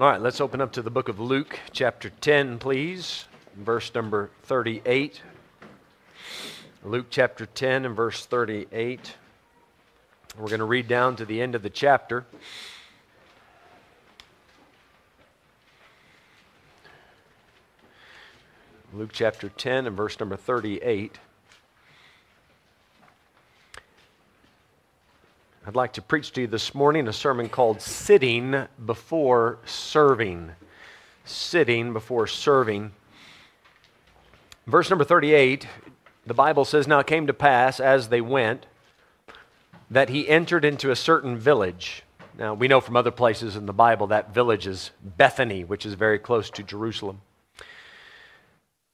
All right, let's open up to the book of Luke, chapter 10, please, verse number 38. Luke chapter 10 and verse 38. We're going to read down to the end of the chapter. Luke chapter 10 and verse number 38. I'd like to preach to you this morning a sermon called Sitting Before Serving. Sitting Before Serving. Verse number 38, the Bible says, Now it came to pass as they went that he entered into a certain village. Now we know from other places in the Bible that village is Bethany, which is very close to Jerusalem.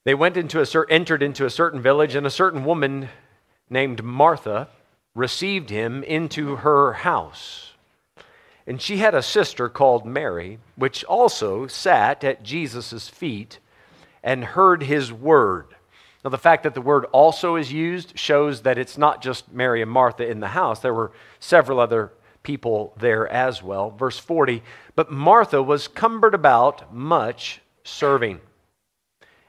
They went into a, entered into a certain village, and a certain woman named Martha received him into her house. And she had a sister called Mary, which also sat at Jesus' feet and heard his word. Now, the fact that the word also is used shows that it's not just Mary and Martha in the house. There were several other people there as well. Verse 40 But Martha was cumbered about much serving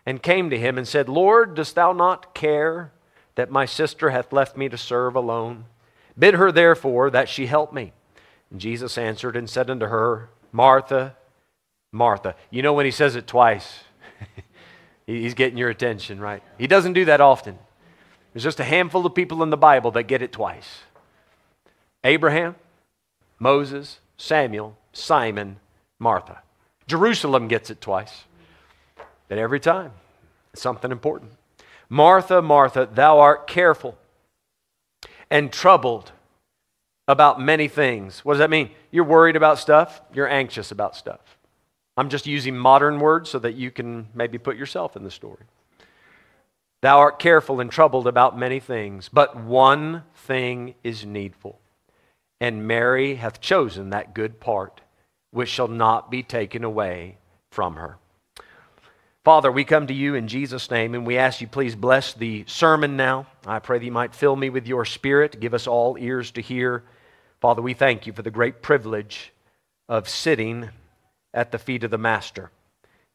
and came to him and said, Lord, dost thou not care that my sister hath left me to serve alone. Bid her therefore that she help me. And Jesus answered and said unto her, Martha, Martha. You know when he says it twice, he's getting your attention, right? He doesn't do that often. There's just a handful of people in the Bible that get it twice Abraham, Moses, Samuel, Simon, Martha. Jerusalem gets it twice. But every time, it's something important. Martha, Martha, thou art careful and troubled about many things. What does that mean? You're worried about stuff, you're anxious about stuff. I'm just using modern words so that you can maybe put yourself in the story. Thou art careful and troubled about many things, but one thing is needful. And Mary hath chosen that good part, which shall not be taken away from her. Father, we come to you in Jesus' name and we ask you, please bless the sermon now. I pray that you might fill me with your spirit, give us all ears to hear. Father, we thank you for the great privilege of sitting at the feet of the Master.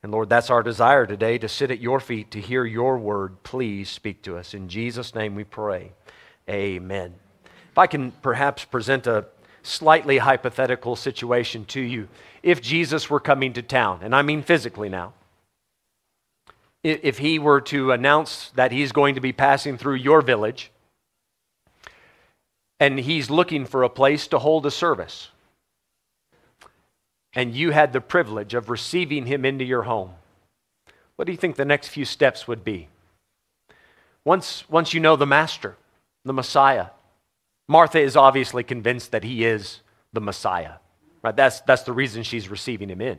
And Lord, that's our desire today to sit at your feet to hear your word. Please speak to us. In Jesus' name we pray. Amen. If I can perhaps present a slightly hypothetical situation to you. If Jesus were coming to town, and I mean physically now, if he were to announce that he's going to be passing through your village and he's looking for a place to hold a service, and you had the privilege of receiving him into your home, what do you think the next few steps would be? Once, once you know the Master, the Messiah, Martha is obviously convinced that he is the Messiah. Right? That's, that's the reason she's receiving him in.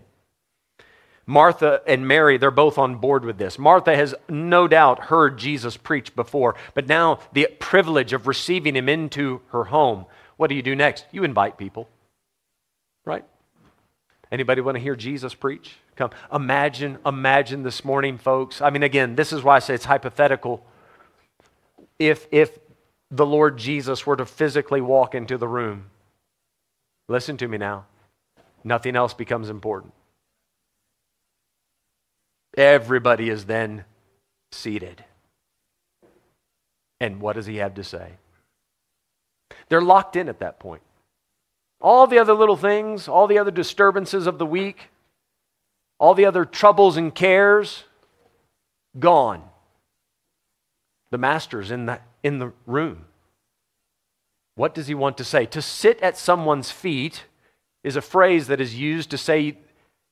Martha and Mary, they're both on board with this. Martha has no doubt heard Jesus preach before, but now the privilege of receiving him into her home. What do you do next? You invite people. Right? Anybody want to hear Jesus preach? Come. Imagine, imagine this morning, folks. I mean, again, this is why I say it's hypothetical. If if the Lord Jesus were to physically walk into the room, listen to me now. Nothing else becomes important. Everybody is then seated. And what does he have to say? They're locked in at that point. All the other little things, all the other disturbances of the week, all the other troubles and cares, gone. The master's in the, in the room. What does he want to say? To sit at someone's feet is a phrase that is used to say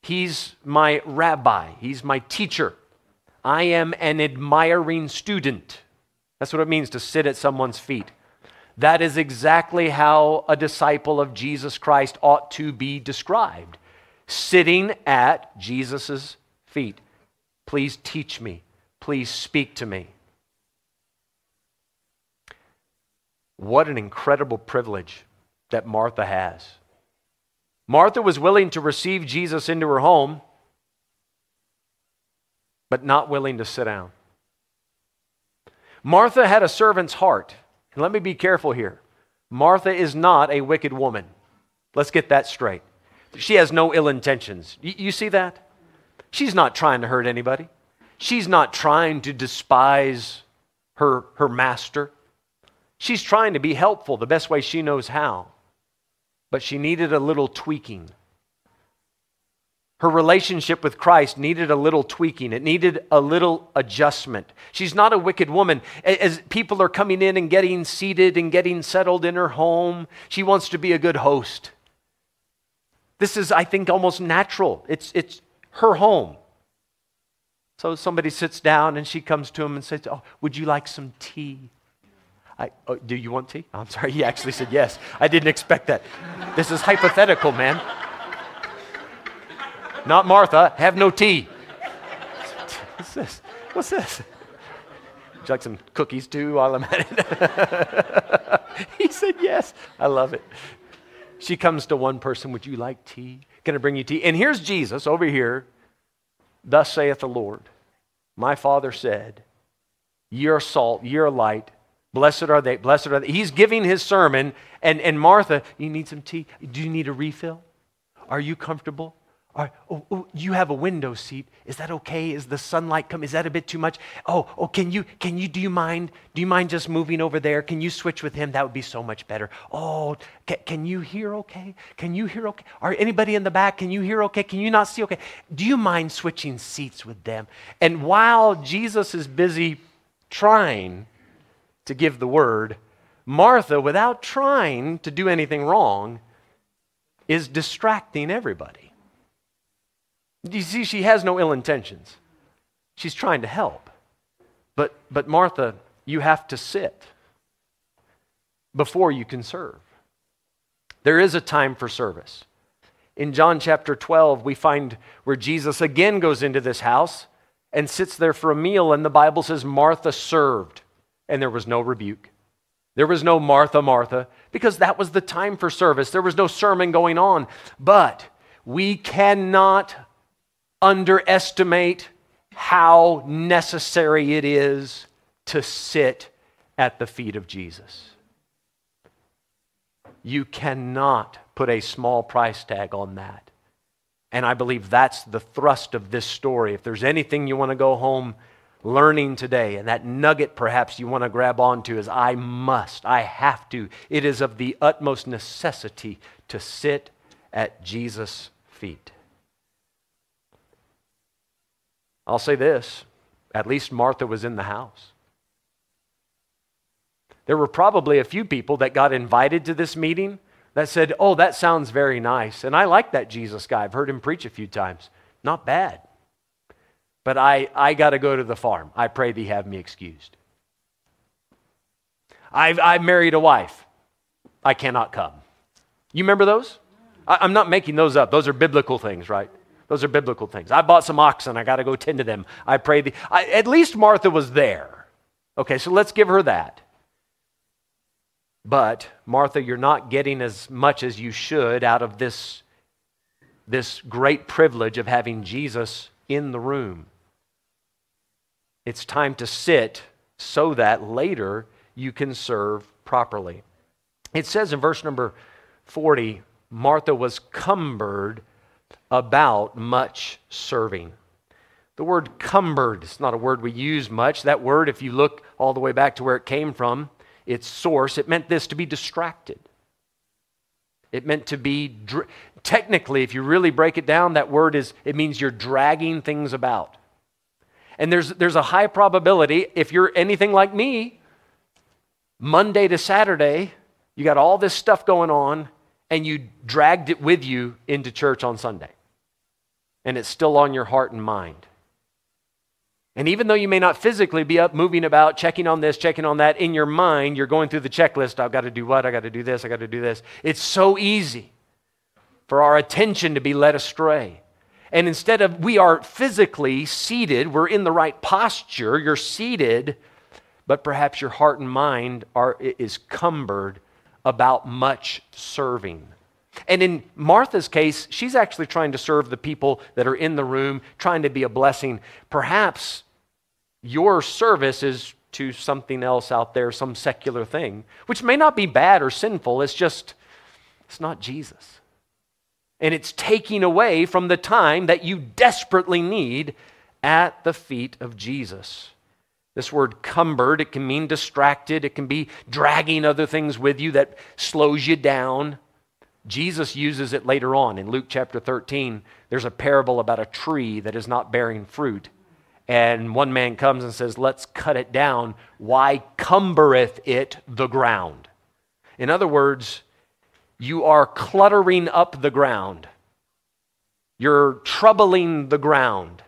He's my rabbi, he's my teacher. I am an admiring student. That's what it means to sit at someone's feet. That is exactly how a disciple of Jesus Christ ought to be described sitting at Jesus' feet. Please teach me. Please speak to me. What an incredible privilege that Martha has. Martha was willing to receive Jesus into her home, but not willing to sit down. Martha had a servant's heart. And let me be careful here. Martha is not a wicked woman. Let's get that straight. She has no ill intentions. You, see that? She's not trying to hurt anybody. She's not trying to despise her, her master. She's trying to be helpful the best way she knows how. But she needed a little tweaking. Her relationship with Christ needed a little tweaking. It needed a little adjustment. She's not a wicked woman. As people are coming in and getting seated and getting settled in her home, she wants to be a good host. This is, I think, almost natural. It's, it's her home. So somebody sits down and she comes to him and says, Oh, would you like some tea? I, oh, do you want tea? I'm sorry, he actually said yes. I didn't expect that. This is hypothetical, man. Not Martha, have no tea. What's this? What's this? Would you like some cookies too while I'm at it? he said yes. I love it. She comes to one person, Would you like tea? Can I bring you tea? And here's Jesus over here. Thus saith the Lord. My Father said, Ye are salt, ye are light. Blessed are they, blessed are they. He's giving his sermon, and, and Martha, you need some tea? Do you need a refill? Are you comfortable? oh, oh, you have a window seat. Is that okay? Is the sunlight come? Is that a bit too much? Oh, oh, can you, can you, do you mind? Do you mind just moving over there? Can you switch with him? That would be so much better. Oh, can you hear okay? Can you hear okay? Are anybody in the back? Can you hear okay? Can you not see okay? Do you mind switching seats with them? And while Jesus is busy trying to give the word, Martha, without trying to do anything wrong, is distracting everybody. You see, she has no ill intentions. She's trying to help. But, but Martha, you have to sit before you can serve. There is a time for service. In John chapter 12, we find where Jesus again goes into this house and sits there for a meal, and the Bible says Martha served, and there was no rebuke. There was no Martha, Martha, because that was the time for service. There was no sermon going on. But we cannot underestimate how necessary it is to sit at the feet of Jesus. You cannot put a small price tag on that. And I believe that's the thrust of this story. If there's anything you want to go home learning today, and that nugget perhaps you want to grab onto is I must, I have to. It is of the utmost necessity to sit at Jesus' feet. I'll say this at least Martha was in the house. There were probably a few people that got invited to this meeting that said, Oh, that sounds very nice. And I like that Jesus guy. I've heard him preach a few times. Not bad. But I, I got to go to the farm. I pray thee have me excused. I've, I've married a wife. I cannot come. You remember those? I, I'm not making those up. Those are biblical things, right? Those are biblical things. I bought some oxen. I got to go tend to them. I pray. The, I, at least Martha was there. Okay, so let's give her that. But, Martha, you're not getting as much as you should out of this, this great privilege of having Jesus in the room. It's time to sit so that later you can serve properly. It says in verse number 40 Martha was cumbered about much serving. The word cumbered is not a word we use much. That word, if you look all the way back to where it came from, its source, it meant this to be distracted. It meant to be, technically, if you really break it down, that word is, it means you're dragging things about. And there's, there's a high probability, if you're anything like me, Monday to Saturday, you got all this stuff going on, and you dragged it with you into church on Sunday. And it's still on your heart and mind. And even though you may not physically be up moving about, checking on this, checking on that, in your mind, you're going through the checklist. I've got to do what? I got to do this. I got to do this. It's so easy for our attention to be led astray. And instead of we are physically seated, we're in the right posture, you're seated, but perhaps your heart and mind are is cumbered about much serving. And in Martha's case, she's actually trying to serve the people that are in the room, trying to be a blessing. Perhaps your service is to something else out there, some secular thing, which may not be bad or sinful. It's just, it's not Jesus. And it's taking away from the time that you desperately need at the feet of Jesus. This word cumbered, it can mean distracted, it can be dragging other things with you that slows you down. Jesus uses it later on in Luke chapter 13. There's a parable about a tree that is not bearing fruit. And one man comes and says, Let's cut it down. Why cumbereth it the ground? In other words, you are cluttering up the ground. You're troubling the ground.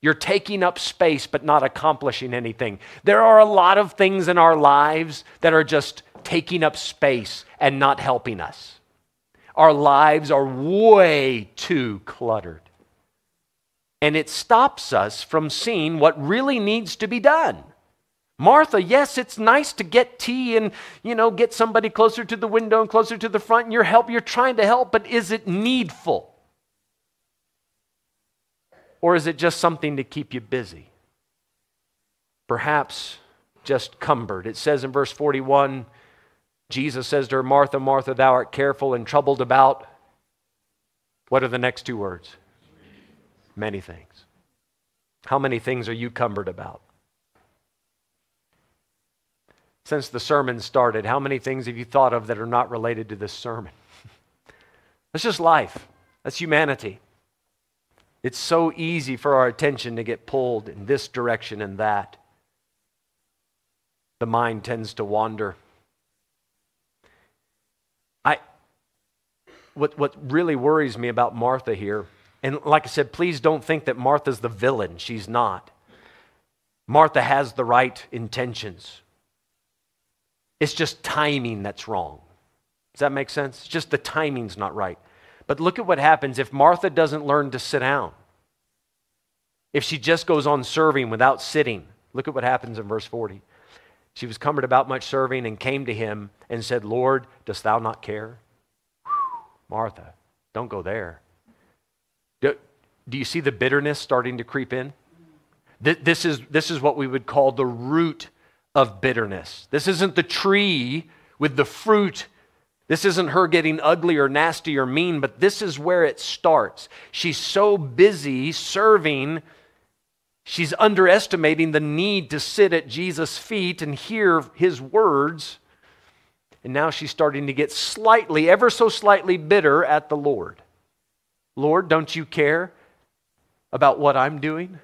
You're taking up space but not accomplishing anything. There are a lot of things in our lives that are just taking up space and not helping us. Our lives are way too cluttered. And it stops us from seeing what really needs to be done. Martha, yes, it's nice to get tea and, you know, get somebody closer to the window and closer to the front and you're help, you're trying to help, but is it needful? Or is it just something to keep you busy? Perhaps just cumbered. It says in verse 41, Jesus says to her, Martha, Martha, thou art careful and troubled about. What are the next two words? Many things. How many things are you cumbered about? Since the sermon started, how many things have you thought of that are not related to this sermon? That's just life. That's humanity. It's so easy for our attention to get pulled in this direction and that. The mind tends to wander. I, what, what really worries me about Martha here, and like I said, please don't think that Martha's the villain. She's not. Martha has the right intentions. It's just timing that's wrong. Does that make sense? It's just the timing's not right. But look at what happens if Martha doesn't learn to sit down. If she just goes on serving without sitting. Look at what happens in verse 40. She was cumbered about much serving and came to him and said, Lord, dost thou not care? Martha, don't go there. Do, do you see the bitterness starting to creep in? This is, this is what we would call the root of bitterness. This isn't the tree with the fruit. This isn't her getting ugly or nasty or mean, but this is where it starts. She's so busy serving She's underestimating the need to sit at Jesus' feet and hear his words. And now she's starting to get slightly, ever so slightly bitter at the Lord. Lord, don't you care about what I'm doing?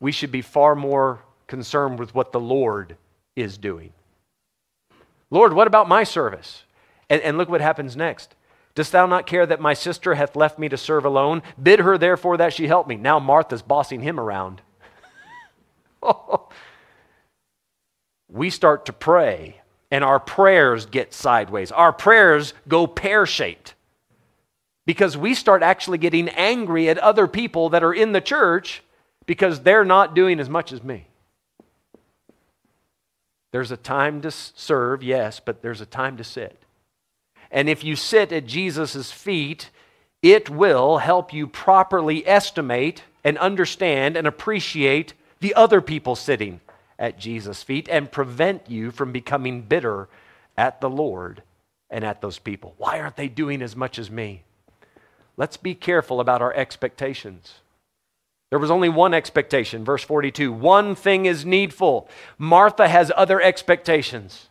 We should be far more concerned with what the Lord is doing. Lord, what about my service? And, and look what happens next. Dost thou not care that my sister hath left me to serve alone? Bid her therefore that she help me. Now Martha's bossing him around. we start to pray, and our prayers get sideways. Our prayers go pear shaped because we start actually getting angry at other people that are in the church because they're not doing as much as me. There's a time to serve, yes, but there's a time to sit. And if you sit at Jesus' feet, it will help you properly estimate and understand and appreciate the other people sitting at Jesus' feet and prevent you from becoming bitter at the Lord and at those people. Why aren't they doing as much as me? Let's be careful about our expectations. There was only one expectation, verse 42. One thing is needful. Martha has other expectations.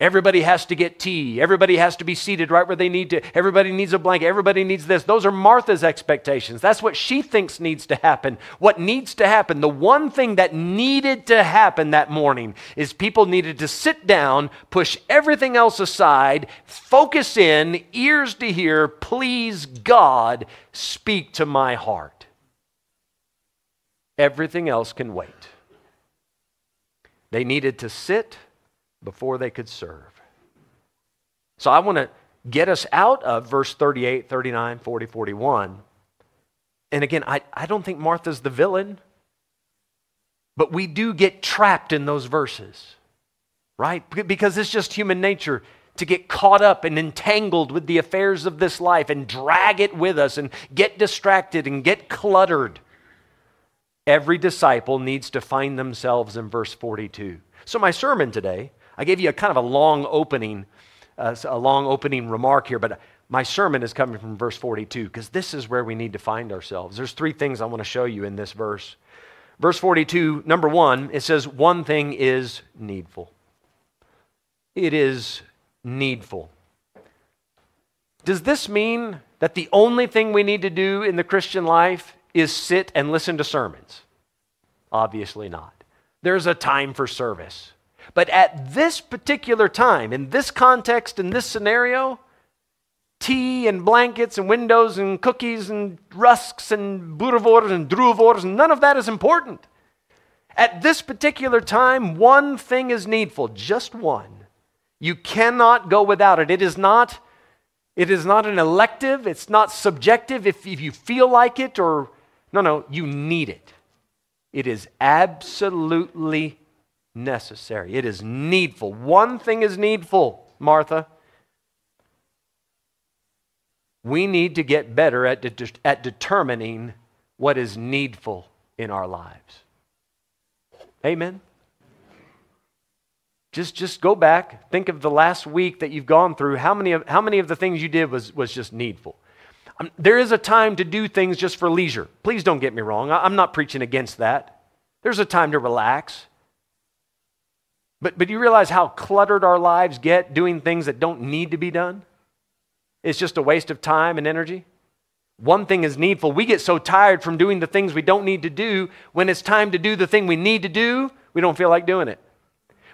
Everybody has to get tea. Everybody has to be seated right where they need to. Everybody needs a blanket. Everybody needs this. Those are Martha's expectations. That's what she thinks needs to happen. What needs to happen, the one thing that needed to happen that morning is people needed to sit down, push everything else aside, focus in, ears to hear, please God, speak to my heart. Everything else can wait. They needed to sit before they could serve. So I want to get us out of verse 38, 39, 40, 41. And again, I, I don't think Martha's the villain, but we do get trapped in those verses, right? Because it's just human nature to get caught up and entangled with the affairs of this life and drag it with us and get distracted and get cluttered. Every disciple needs to find themselves in verse 42. So, my sermon today I gave you a kind of a long opening, uh, a long opening remark here, but my sermon is coming from verse 42 because this is where we need to find ourselves. There's three things I want to show you in this verse. Verse 42, number one, it says, One thing is needful. It is needful. Does this mean that the only thing we need to do in the Christian life is sit and listen to sermons? Obviously not. There's a time for service. But at this particular time, in this context, in this scenario, tea and blankets and windows and cookies and rusks and boerewors and droewors, none of that is important. At this particular time, one thing is needful, just one. You cannot go without it. It is not, it is not an elective, it's not subjective if, if you feel like it or, no, no, you need it. It is absolutely necessary. It is needful. One thing is needful, Martha. We need to get better at, de- at determining what is needful in our lives. Amen. Just, just go back. Think of the last week that you've gone through. How many of, how many of the things you did was, was just needful? Um, there is a time to do things just for leisure. Please don't get me wrong. I, I'm not preaching against that. There's a time to relax. But, but you realize how cluttered our lives get doing things that don't need to be done? It's just a waste of time and energy. One thing is needful. We get so tired from doing the things we don't need to do. When it's time to do the thing we need to do, we don't feel like doing it.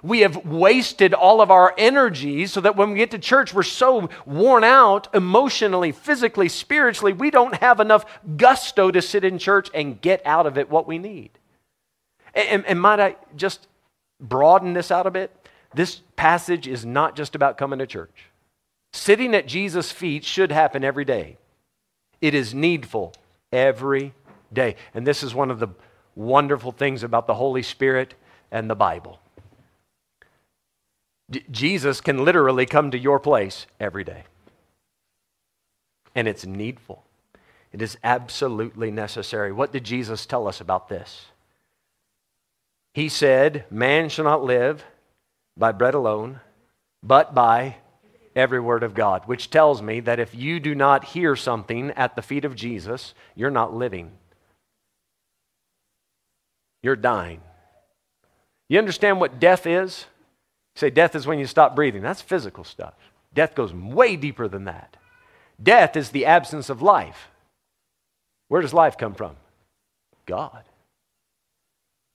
We have wasted all of our energy so that when we get to church, we're so worn out emotionally, physically, spiritually, we don't have enough gusto to sit in church and get out of it what we need. And, and might I just broaden this out a bit? This passage is not just about coming to church. Sitting at Jesus' feet should happen every day. It is needful every day. And this is one of the wonderful things about the Holy Spirit and the Bible. D- Jesus can literally come to your place every day. And it's needful. It is absolutely necessary. What did Jesus tell us about this? He said, Man shall not live by bread alone, but by every word of God, which tells me that if you do not hear something at the feet of Jesus, you're not living. You're dying. You understand what death is? You say death is when you stop breathing. That's physical stuff. Death goes way deeper than that. Death is the absence of life. Where does life come from? God.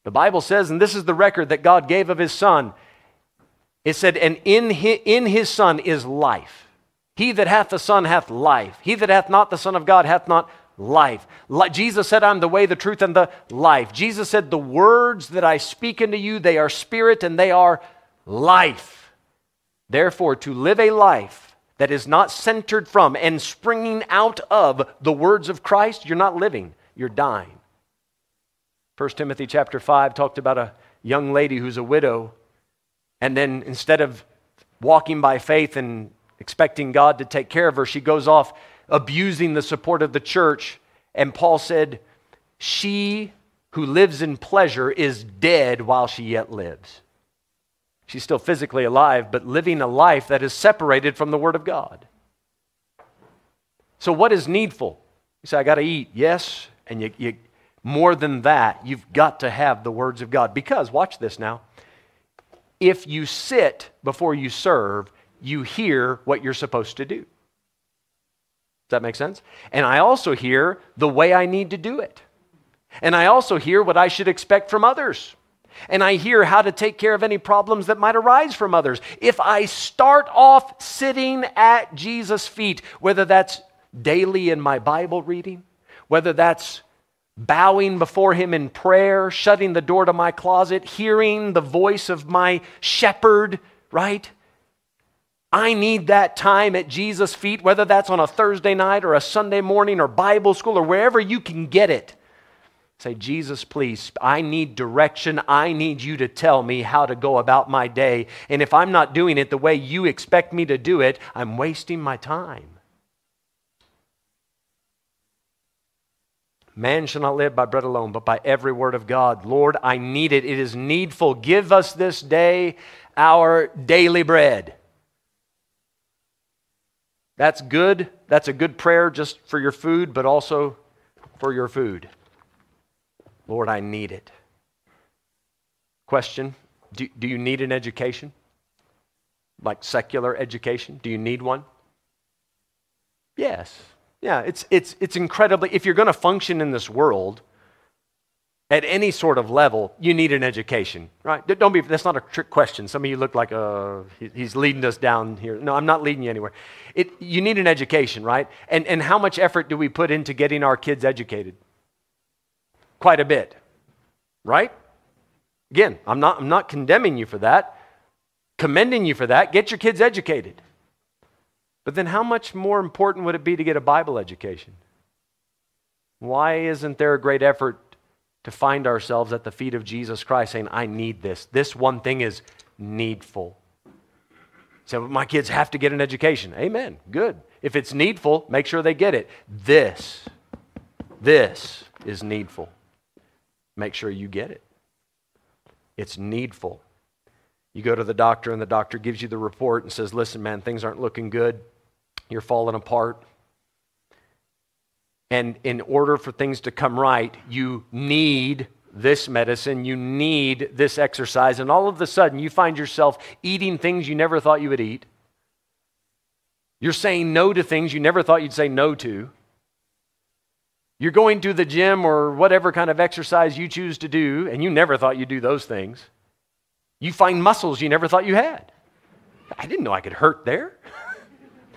The Bible says, and this is the record that God gave of his Son it said, And in his, in his Son is life. He that hath the Son hath life. He that hath not the Son of God hath not life. Jesus said, I'm the way, the truth, and the life. Jesus said, The words that I speak unto you, they are spirit and they are life. Therefore, to live a life that is not centered from and springing out of the words of Christ, you're not living, you're dying. 1 Timothy chapter 5 talked about a young lady who's a widow and then instead of walking by faith and expecting God to take care of her, she goes off abusing the support of the church. And Paul said, She who lives in pleasure is dead while she yet lives. She's still physically alive, but living a life that is separated from the Word of God. So, what is needful? You say, I got to eat. Yes. And you, you, more than that, you've got to have the words of God. Because, watch this now, if you sit before you serve, you hear what you're supposed to do. Does that make sense? And I also hear the way I need to do it. And I also hear what I should expect from others. And I hear how to take care of any problems that might arise from others. If I start off sitting at Jesus' feet, whether that's daily in my Bible reading, whether that's bowing before Him in prayer, shutting the door to my closet, hearing the voice of my shepherd, right? I need that time at Jesus' feet, whether that's on a Thursday night or a Sunday morning or Bible school or wherever you can get it. Say, Jesus, please, I need direction. I need you to tell me how to go about my day. And if I'm not doing it the way you expect me to do it, I'm wasting my time. Man shall not live by bread alone, but by every word of God. Lord, I need it. It is needful. Give us this day our daily bread. That's good. That's a good prayer just for your food, but also for your food. Lord, I need it. Question do, do you need an education? Like secular education? Do you need one? Yes. Yeah, it's, it's, it's incredibly, if you're going to function in this world at any sort of level, you need an education, right? Don't be, that's not a trick question. Some of you look like uh, he's leading us down here. No, I'm not leading you anywhere. It, you need an education, right? And, and how much effort do we put into getting our kids educated? Quite a bit, right? Again, I'm not, I'm not condemning you for that, commending you for that. Get your kids educated. But then, how much more important would it be to get a Bible education? Why isn't there a great effort to find ourselves at the feet of Jesus Christ saying, I need this? This one thing is needful. So, my kids have to get an education. Amen. Good. If it's needful, make sure they get it. This, this is needful. Make sure you get it. It's needful. You go to the doctor, and the doctor gives you the report and says, Listen, man, things aren't looking good. You're falling apart. And in order for things to come right, you need this medicine, you need this exercise, and all of a sudden you find yourself eating things you never thought you would eat. You're saying no to things you never thought you'd say no to. You're going to the gym or whatever kind of exercise you choose to do, and you never thought you'd do those things. You find muscles you never thought you had. I didn't know I could hurt there.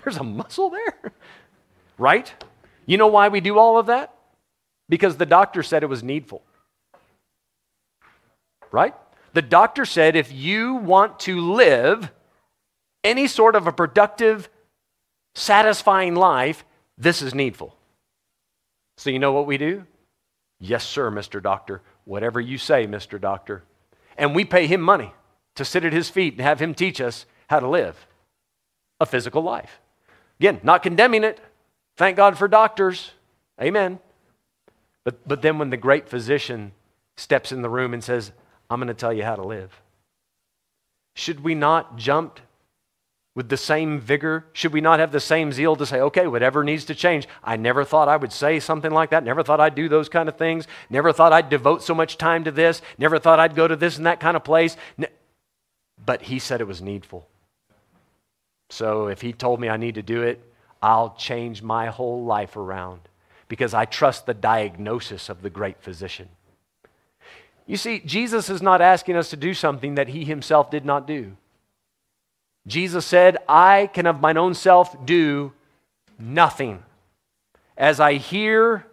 There's a muscle there. Right? You know why we do all of that? Because the doctor said it was needful. Right? The doctor said if you want to live any sort of a productive, satisfying life, this is needful. So, you know what we do? Yes, sir, Mr. Doctor. Whatever you say, Mr. Doctor. And we pay him money to sit at his feet and have him teach us how to live a physical life. Again, not condemning it. Thank God for doctors. Amen. But, but then when the great physician steps in the room and says, I'm going to tell you how to live, should we not jump with the same vigor? Should we not have the same zeal to say, okay, whatever needs to change? I never thought I would say something like that. Never thought I'd do those kind of things. Never thought I'd devote so much time to this. Never thought I'd go to this and that kind of place. But he said it was needful. So if he told me I need to do it, I'll change my whole life around because I trust the diagnosis of the great physician. You see, Jesus is not asking us to do something that he himself did not do. Jesus said, I can of mine own self do nothing. As I hear,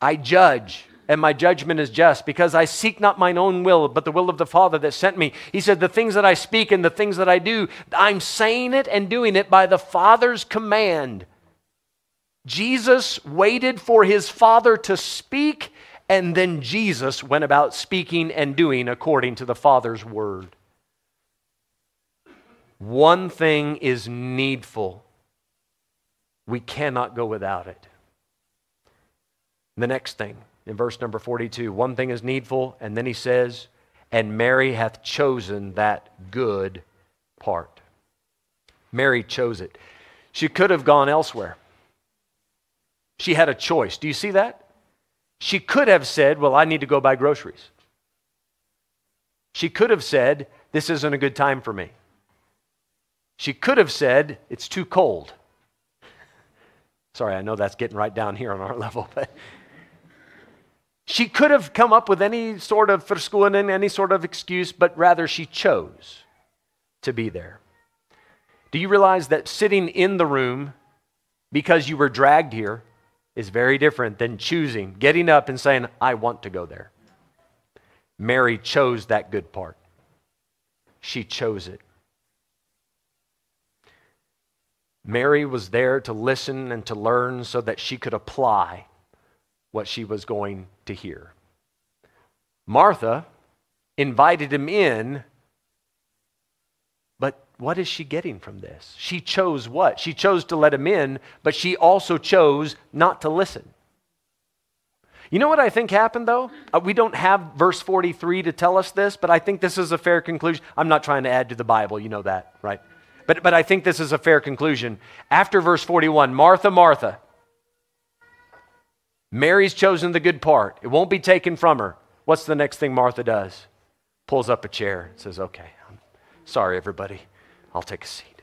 I judge, and my judgment is just, because I seek not mine own will, but the will of the Father that sent me. He said, The things that I speak and the things that I do, I'm saying it and doing it by the Father's command. Jesus waited for his Father to speak, and then Jesus went about speaking and doing according to the Father's word. One thing is needful. We cannot go without it. The next thing, in verse number 42, one thing is needful, and then he says, and Mary hath chosen that good part. Mary chose it. She could have gone elsewhere. She had a choice. Do you see that? She could have said, Well, I need to go buy groceries. She could have said, This isn't a good time for me. She could have said, It's too cold. Sorry, I know that's getting right down here on our level, but she could have come up with any sort of and any sort of excuse, but rather she chose to be there. Do you realize that sitting in the room because you were dragged here is very different than choosing, getting up and saying, I want to go there? Mary chose that good part. She chose it. Mary was there to listen and to learn so that she could apply what she was going to hear. Martha invited him in, but what is she getting from this? She chose what? She chose to let him in, but she also chose not to listen. You know what I think happened though? Uh, we don't have verse 43 to tell us this, but I think this is a fair conclusion. I'm not trying to add to the Bible, you know that, right? But, but I think this is a fair conclusion. After verse 41, Martha, Martha, Mary's chosen the good part. It won't be taken from her. What's the next thing Martha does? Pulls up a chair and says, Okay, I'm sorry, everybody. I'll take a seat.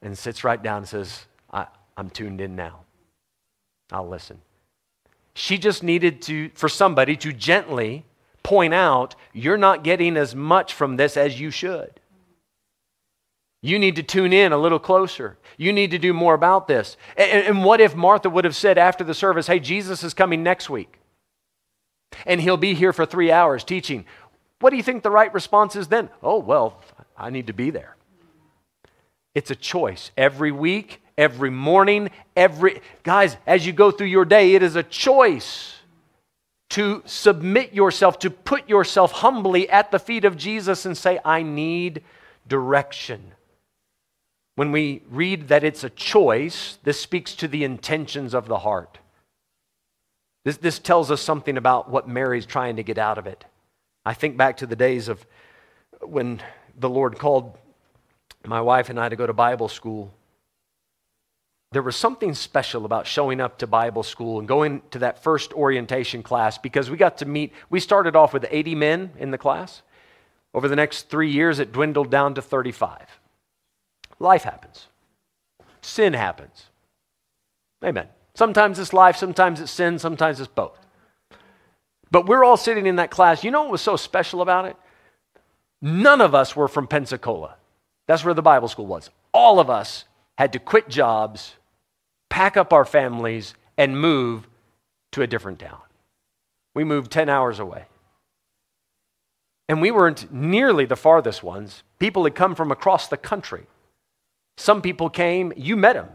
And sits right down and says, I, I'm tuned in now. I'll listen. She just needed to, for somebody to gently point out, You're not getting as much from this as you should. You need to tune in a little closer. You need to do more about this. And, and, what if Martha would have said after the service, Hey, Jesus is coming next week, and he'll be here for three hours teaching? What do you think the right response is then? Oh, well, I need to be there. It's a choice. Every week, every morning, every. Guys, as you go through your day, it is a choice to submit yourself, to put yourself humbly at the feet of Jesus and say, I need direction. When we read that it's a choice, this speaks to the intentions of the heart. This, this tells us something about what Mary's trying to get out of it. I think back to the days of when the Lord called my wife and I to go to Bible school. There was something special about showing up to Bible school and going to that first orientation class because we got to meet. We started off with 80 men in the class. Over the next three years, it dwindled down to 35. Life happens, sin happens. Amen. Sometimes it's life, sometimes it's sin, sometimes it's both. But we're all sitting in that class. You know what was so special about it? None of us were from Pensacola. That's where the Bible school was. All of us had to quit jobs, pack up our families, and move to a different town. We moved 10 hours away. And we weren't nearly the farthest ones. People had come from across the country. Some people came, you met him.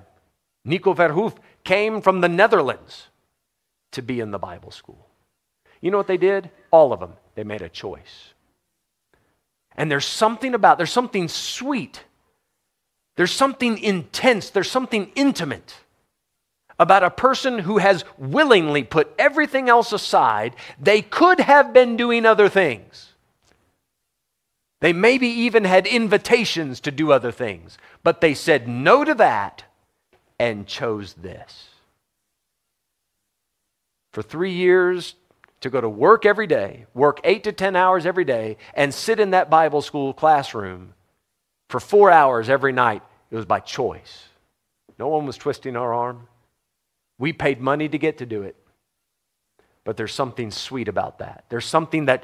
Nico Verhoef came from the Netherlands to be in the Bible school. You know what they did? All of them. They made a choice. And there's something about, there's something sweet, there's something intense, there's something intimate about a person who has willingly put everything else aside. They could have been doing other things. They maybe even had invitations to do other things, but they said no to that and chose this. For three years, to go to work every day, work eight to 10 hours every day, and sit in that Bible school classroom for four hours every night, it was by choice. No one was twisting our arm. We paid money to get to do it. But there's something sweet about that. There's something that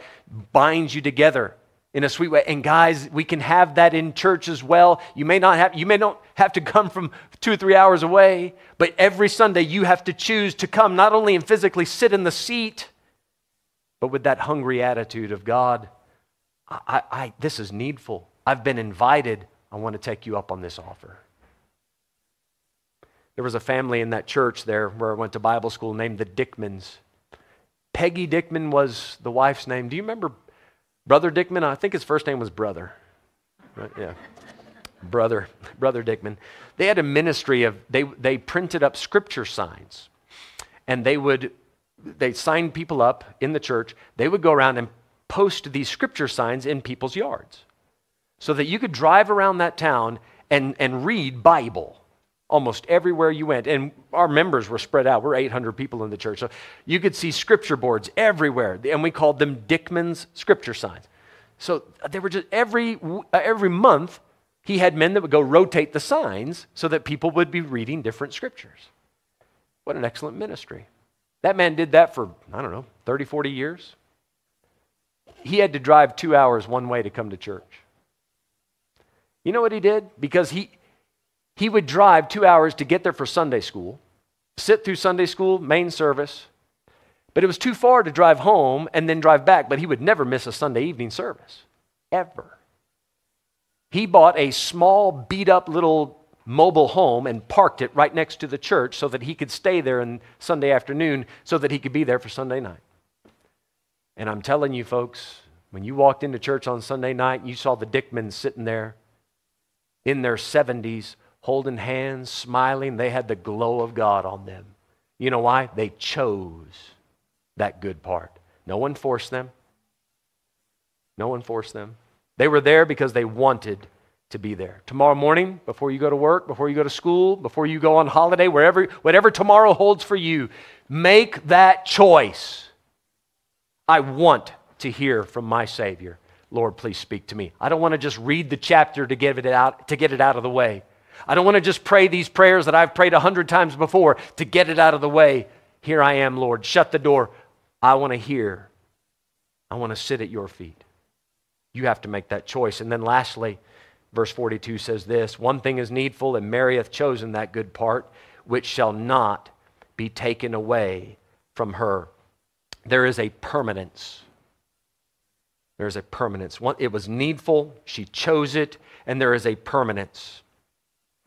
binds you together in a sweet way. And guys, we can have that in church as well. You may not have you may not have to come from 2 or 3 hours away, but every Sunday you have to choose to come not only and physically sit in the seat, but with that hungry attitude of God, I, I, this is needful. I've been invited. I want to take you up on this offer. There was a family in that church there where I went to Bible school named the Dickmans. Peggy Dickman was the wife's name. Do you remember Brother Dickman, I think his first name was Brother. Right? Yeah. Brother, Brother Dickman. They had a ministry of, they, they printed up scripture signs. And they would, they signed people up in the church. They would go around and post these scripture signs in people's yards. So that you could drive around that town and, and read Bible almost everywhere you went. And our members were spread out. We're 800 people in the church. So you could see scripture boards everywhere. And we called them Dickman's scripture signs. So they were just every, uh, every month, he had men that would go rotate the signs so that people would be reading different scriptures. What an excellent ministry. That man did that for, I don't know, 30, 40 years. He had to drive two hours one way to come to church. You know what he did? Because he, he would drive two hours to get there for Sunday school, sit through Sunday school, main service, but it was too far to drive home and then drive back, but he would never miss a Sunday evening service, ever. He bought a small, beat up little mobile home and parked it right next to the church so that he could stay there on Sunday afternoon so that he could be there for Sunday night. And I'm telling you, folks, when you walked into church on Sunday night, and you saw the Dickmans sitting there in their 70s holding hands, smiling. They had the glow of God on them. You know why? They chose that good part. No one forced them. No one forced them. They were there because they wanted to be there. Tomorrow morning, before you go to work, before you go to school, before you go on holiday, wherever, whatever tomorrow holds for you, make that choice. I want to hear from my Savior. Lord, please speak to me. I don't want to just read the chapter to get it out, to get it out of the way. I don't want to just pray these prayers that I've prayed a hundred times before to get it out of the way. Here I am, Lord. Shut the door. I want to hear. I want to sit at your feet. You have to make that choice. And then lastly, verse 42 says this One thing is needful, and Mary hath chosen that good part, which shall not be taken away from her. There is a permanence. There is a permanence. It was needful, she chose it, and there is a permanence.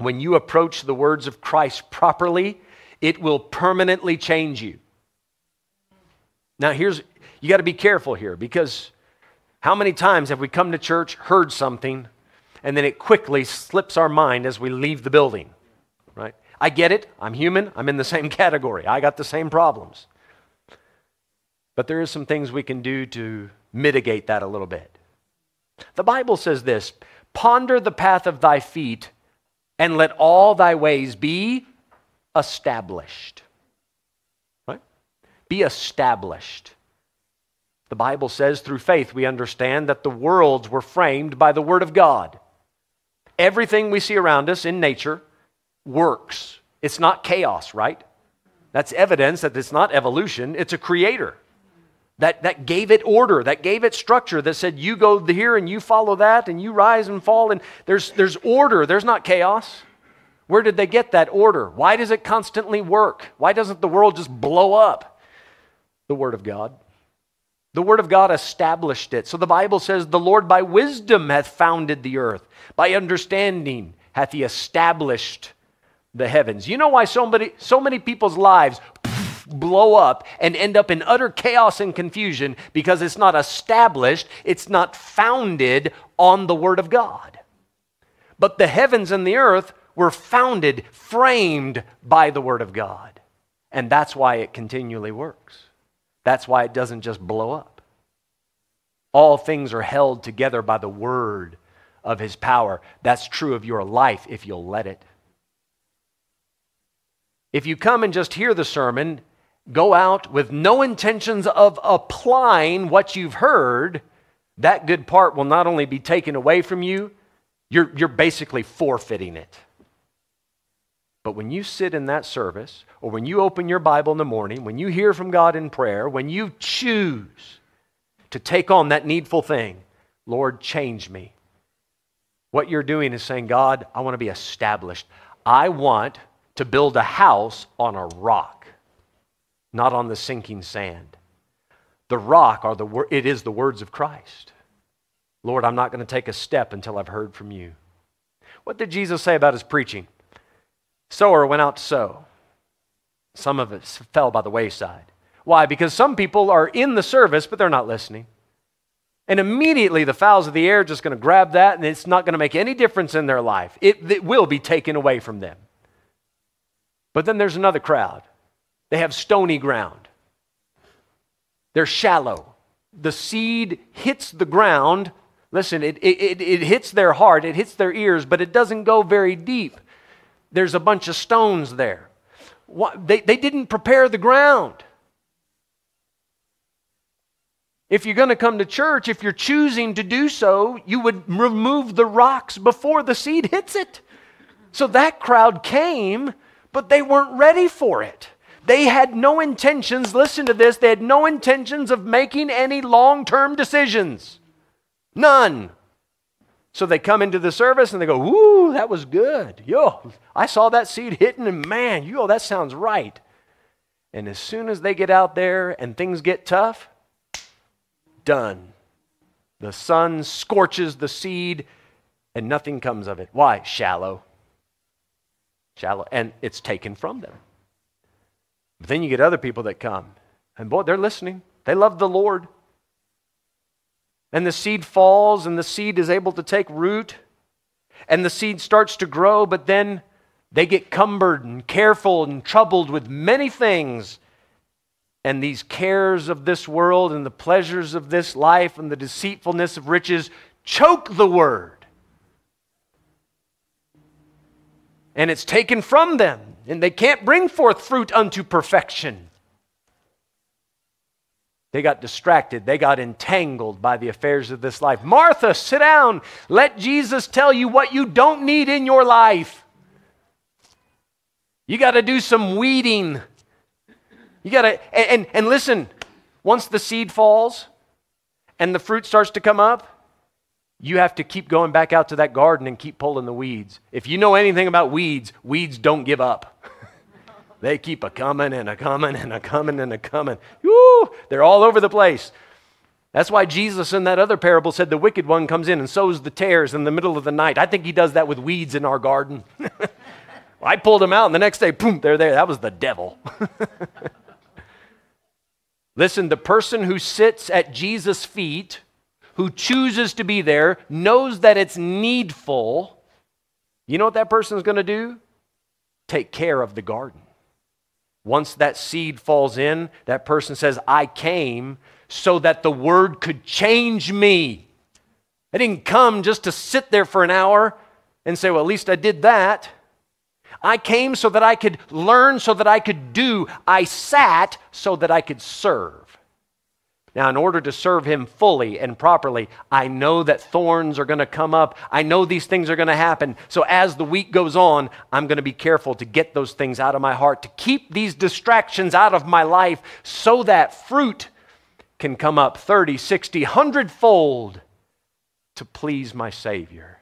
When you approach the words of Christ properly, it will permanently change you. Now, here's, you got to be careful here because how many times have we come to church, heard something, and then it quickly slips our mind as we leave the building, right? I get it. I'm human. I'm in the same category. I got the same problems. But there is some things we can do to mitigate that a little bit. The Bible says this Ponder the path of thy feet, and let all thy ways be established. Right? Be established. The Bible says through faith we understand that the worlds were framed by the Word of God. Everything we see around us in nature works. It's not chaos, right? That's evidence that it's not evolution, it's a creator that, that gave it order, that gave it structure, that said, you go here and you follow that and you rise and fall. And there's, there's order, there's not chaos. Where did they get that order? Why does it constantly work? Why doesn't the world just blow up? The Word of God. The Word of God established it. So the Bible says, The Lord by wisdom hath founded the earth, by understanding hath He established the heavens. You know why so many, so many people's lives blow up and end up in utter chaos and confusion because it's not established, it's not founded on the Word of God. But the heavens and the earth were founded, framed by the Word of God. And that's why it continually works. That's why it doesn't just blow up. All things are held together by the word of his power. That's true of your life if you'll let it. If you come and just hear the sermon, go out with no intentions of applying what you've heard, that good part will not only be taken away from you, you're, you're basically forfeiting it. But when you sit in that service, or when you open your Bible in the morning, when you hear from God in prayer, when you choose to take on that needful thing, Lord, change me. What you're doing is saying, God, I want to be established. I want to build a house on a rock, not on the sinking sand. The rock are the it is the words of Christ. Lord, I'm not going to take a step until I've heard from you. What did Jesus say about his preaching? Sower went out to sow. Some of it fell by the wayside. Why? Because some people are in the service, but they're not listening. And immediately the fowls of the air are just going to grab that, and it's not going to make any difference in their life. It, it will be taken away from them. But then there's another crowd. They have stony ground, they're shallow. The seed hits the ground. Listen, it, it, it hits their heart, it hits their ears, but it doesn't go very deep there's a bunch of stones there. What, they, they didn't prepare the ground. If you're going to come to church, if you're choosing to do so, you would remove the rocks before the seed hits it. So that crowd came, but they weren't ready for it. They had no intentions, listen to this, they had no intentions of making any long term decisions. None. So they come into the service and they go, Woo, that was good. Yo, I saw that seed hitting, and man, yo, that sounds right. And as soon as they get out there and things get tough, done. The sun scorches the seed and nothing comes of it. Why? Shallow. Shallow. And it's taken from them. But then you get other people that come, and boy, they're listening. They love the Lord and the seed falls and the seed is able to take root and the seed starts to grow, but then they get cumbered and careful and troubled with many things. And these cares of this world and the pleasures of this life and the deceitfulness of riches choke the word. And it's taken from them, and they can't bring forth fruit unto perfection. They got distracted. They got entangled by the affairs of this life. Martha, sit down. Let Jesus tell you what you don't need in your life. You got to do some weeding. You got to, and, and, and listen, once the seed falls and the fruit starts to come up, you have to keep going back out to that garden and keep pulling the weeds. If you know anything about weeds, weeds don't give up. They keep a coming and a coming and a coming and a coming. Woo! They're all over the place. That's why Jesus in that other parable said the wicked one comes in and sows the tares in the middle of the night. I think he does that with weeds in our garden. I pulled them out, and the next day, boom, they're there. That was the devil. Listen, the person who sits at Jesus' feet, who chooses to be there, knows that it's needful. You know what that person is going to do? Take care of the garden. Once that seed falls in, that person says, I came so that the word could change me. I didn't come just to sit there for an hour and say, well, at least I did that. I came so that I could learn, so that I could do. I sat so that I could serve. Now, in order to serve him fully and properly, I know that thorns are going to come up. I know these things are going to happen. So, as the week goes on, I'm going to be careful to get those things out of my heart, to keep these distractions out of my life so that fruit can come up 30, 60, 100 fold to please my Savior.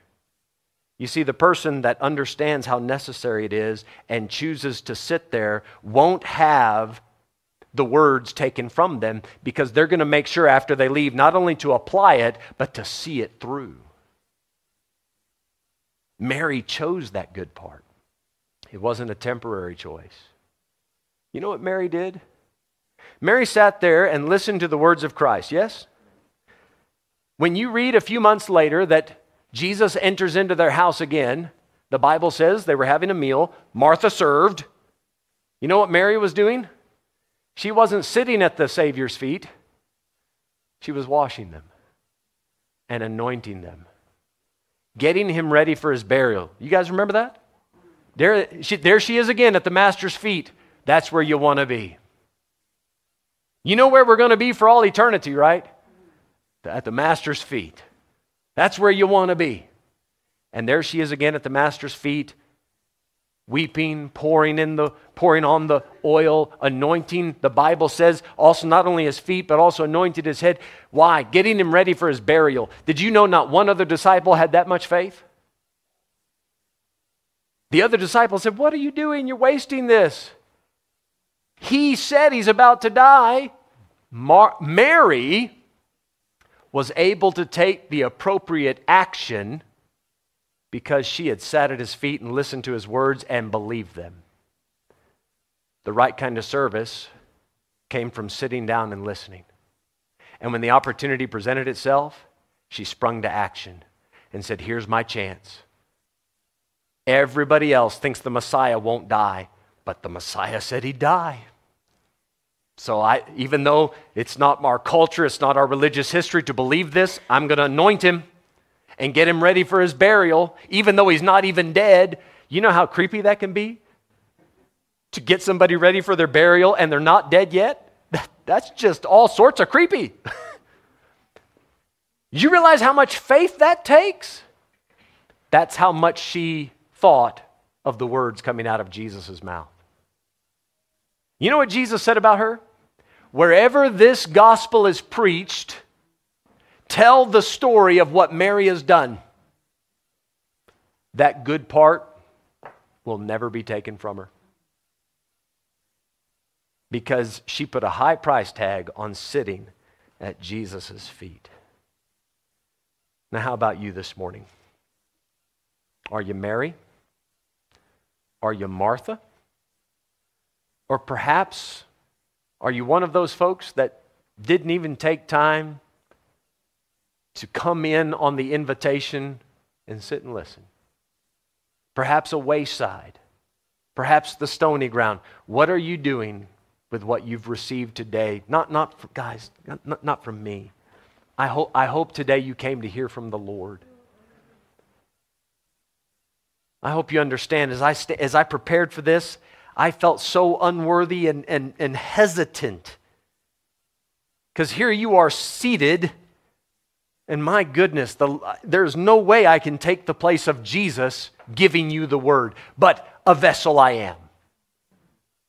You see, the person that understands how necessary it is and chooses to sit there won't have the words taken from them because they're going to make sure after they leave not only to apply it, but to see it through. Mary chose that good part. It wasn't a temporary choice. You know what Mary did? Mary sat there and listened to the words of Christ, yes? When you read a few months later that Jesus enters into their house again, the Bible says they were having a meal. Martha served. You know what Mary was doing? She wasn't sitting at the Savior's feet, she was washing them and anointing them, getting him ready for his burial. You guys remember that? There she, there she is again at the Master's feet. That's where you want to be. You know where we're going to be for all eternity, right? At the Master's feet. That's where you want to be. And there she is again at the Master's feet, weeping, pouring in the pouring on the oil, anointing. The Bible says also not only his feet, but also anointed his head. Why? Getting him ready for his burial. Did you know not one other disciple had that much faith? The other disciple said, What are you doing? You're wasting this. He said he's about to die. Mar- Mary was able to take the appropriate action because she had sat at his feet and listened to his words and believed them. The right kind of service came from sitting down and listening. And when the opportunity presented itself, she sprung to action and said, Here's my chance. Everybody else thinks the Messiah won't die, but the Messiah said he'd die. So I, even though it's not our culture, it's not our religious history to believe this, I'm going to anoint him and get him ready for his burial, even though he's not even dead. You know how creepy that can be? To get somebody ready for their burial and they're not dead yet? That's just all sorts of creepy. you realize how much faith that takes? That's how much she thought of the words coming out of Jesus' mouth. You know what Jesus said about her? Wherever this gospel is preached, tell the story of what Mary has done, that good part will never be taken from her. Because she put a high price tag on sitting at Jesus' feet. Now, how about you this morning? Are you Mary? Are you Martha? Or perhaps are you one of those folks that didn't even take time to come in on the invitation and sit and listen. Perhaps a wayside, perhaps the stony ground. What are you doing with what you've received today? Not, not for, guys, not, not from me. I hope, I hope today you came to hear from the Lord. I hope you understand. As I, st- as I prepared for this, I felt so unworthy and, and, and hesitant. Because here you are seated, and my goodness, the, there's no way I can take the place of Jesus giving you the word, but a vessel I am.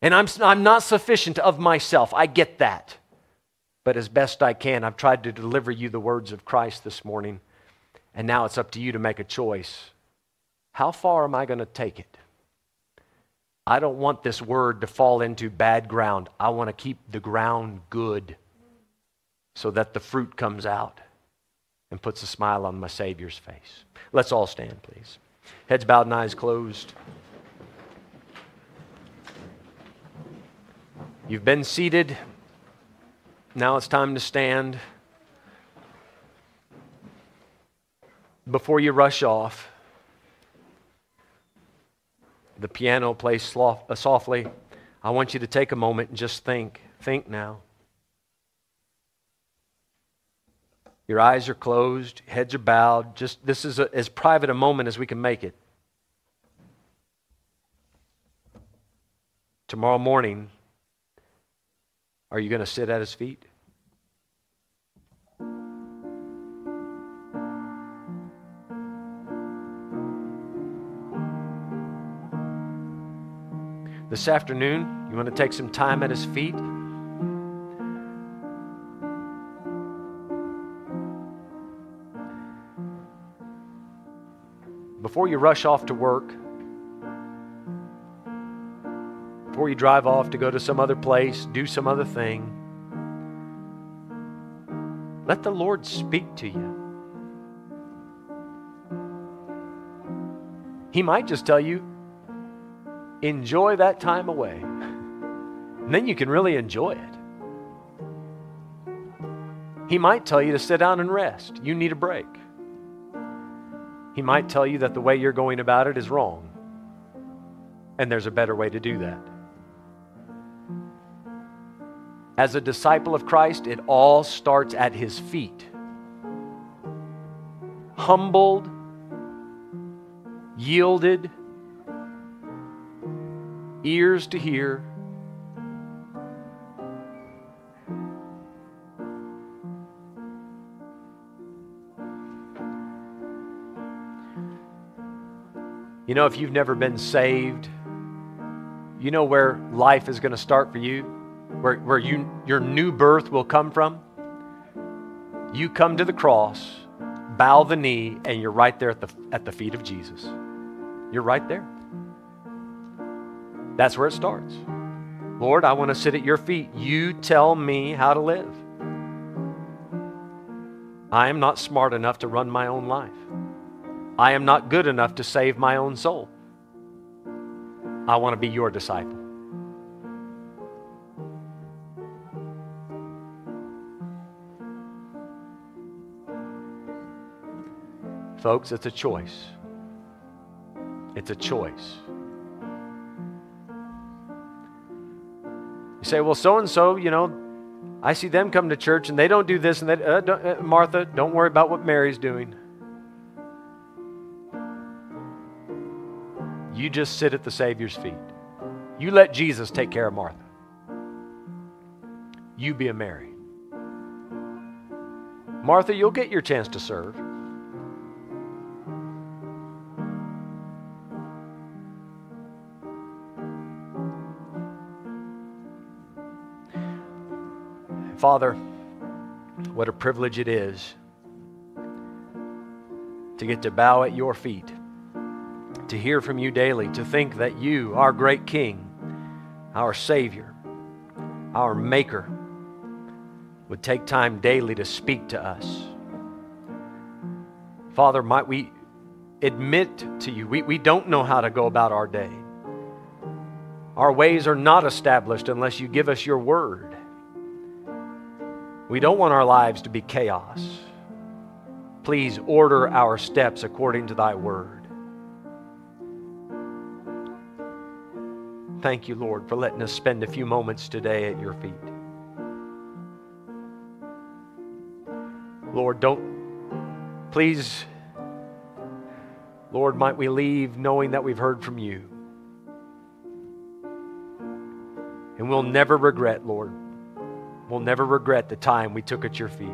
And I'm, I'm not sufficient of myself. I get that. But as best I can, I've tried to deliver you the words of Christ this morning. And now it's up to you to make a choice. How far am I going to take it? I don't want this word to fall into bad ground. I want to keep the ground good so that the fruit comes out and puts a smile on my Savior's face. Let's all stand, please. Heads bowed and eyes closed. You've been seated. Now it's time to stand. Before you rush off, the piano plays softly. I want you to take a moment and just think. Think now. Your eyes are closed, heads are bowed. Just this is a, as private a moment as we can make it. Tomorrow morning, are you going to sit at his feet? This afternoon, you want to take some time at his feet? Before you rush off to work, before you drive off to go to some other place, do some other thing, let the Lord speak to you. He might just tell you, enjoy that time away. And then you can really enjoy it. He might tell you to sit down and rest. You need a break. He might tell you that the way you're going about it is wrong. And there's a better way to do that. As a disciple of Christ, it all starts at his feet. Humbled, yielded, ears to hear. You know, if you've never been saved, you know where life is going to start for you? where, where you, your new birth will come from, you come to the cross, bow the knee, and you're right there at the, at the feet of Jesus. You're right there. That's where it starts. Lord, I want to sit at your feet. You tell me how to live. I am not smart enough to run my own life. I am not good enough to save my own soul. I want to be your disciple. Folks, it's a choice. It's a choice. You say, well, so and so, you know, I see them come to church and they don't do this and that. Uh, don't, uh, Martha, don't worry about what Mary's doing. You just sit at the Savior's feet. You let Jesus take care of Martha. You be a Mary. Martha, you'll get your chance to serve. Father, what a privilege it is to get to bow at your feet, to hear from you daily, to think that you, our great King, our Savior, our Maker, would take time daily to speak to us. Father, might we admit to you, we, we don't know how to go about our day. Our ways are not established unless you give us your word. We don't want our lives to be chaos. Please order our steps according to thy word. Thank you, Lord, for letting us spend a few moments today at your feet. Lord, don't, please, Lord, might we leave knowing that we've heard from you. And we'll never regret, Lord. We'll never regret the time we took at your feet.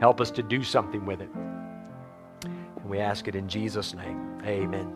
Help us to do something with it. And we ask it in Jesus' name. Amen.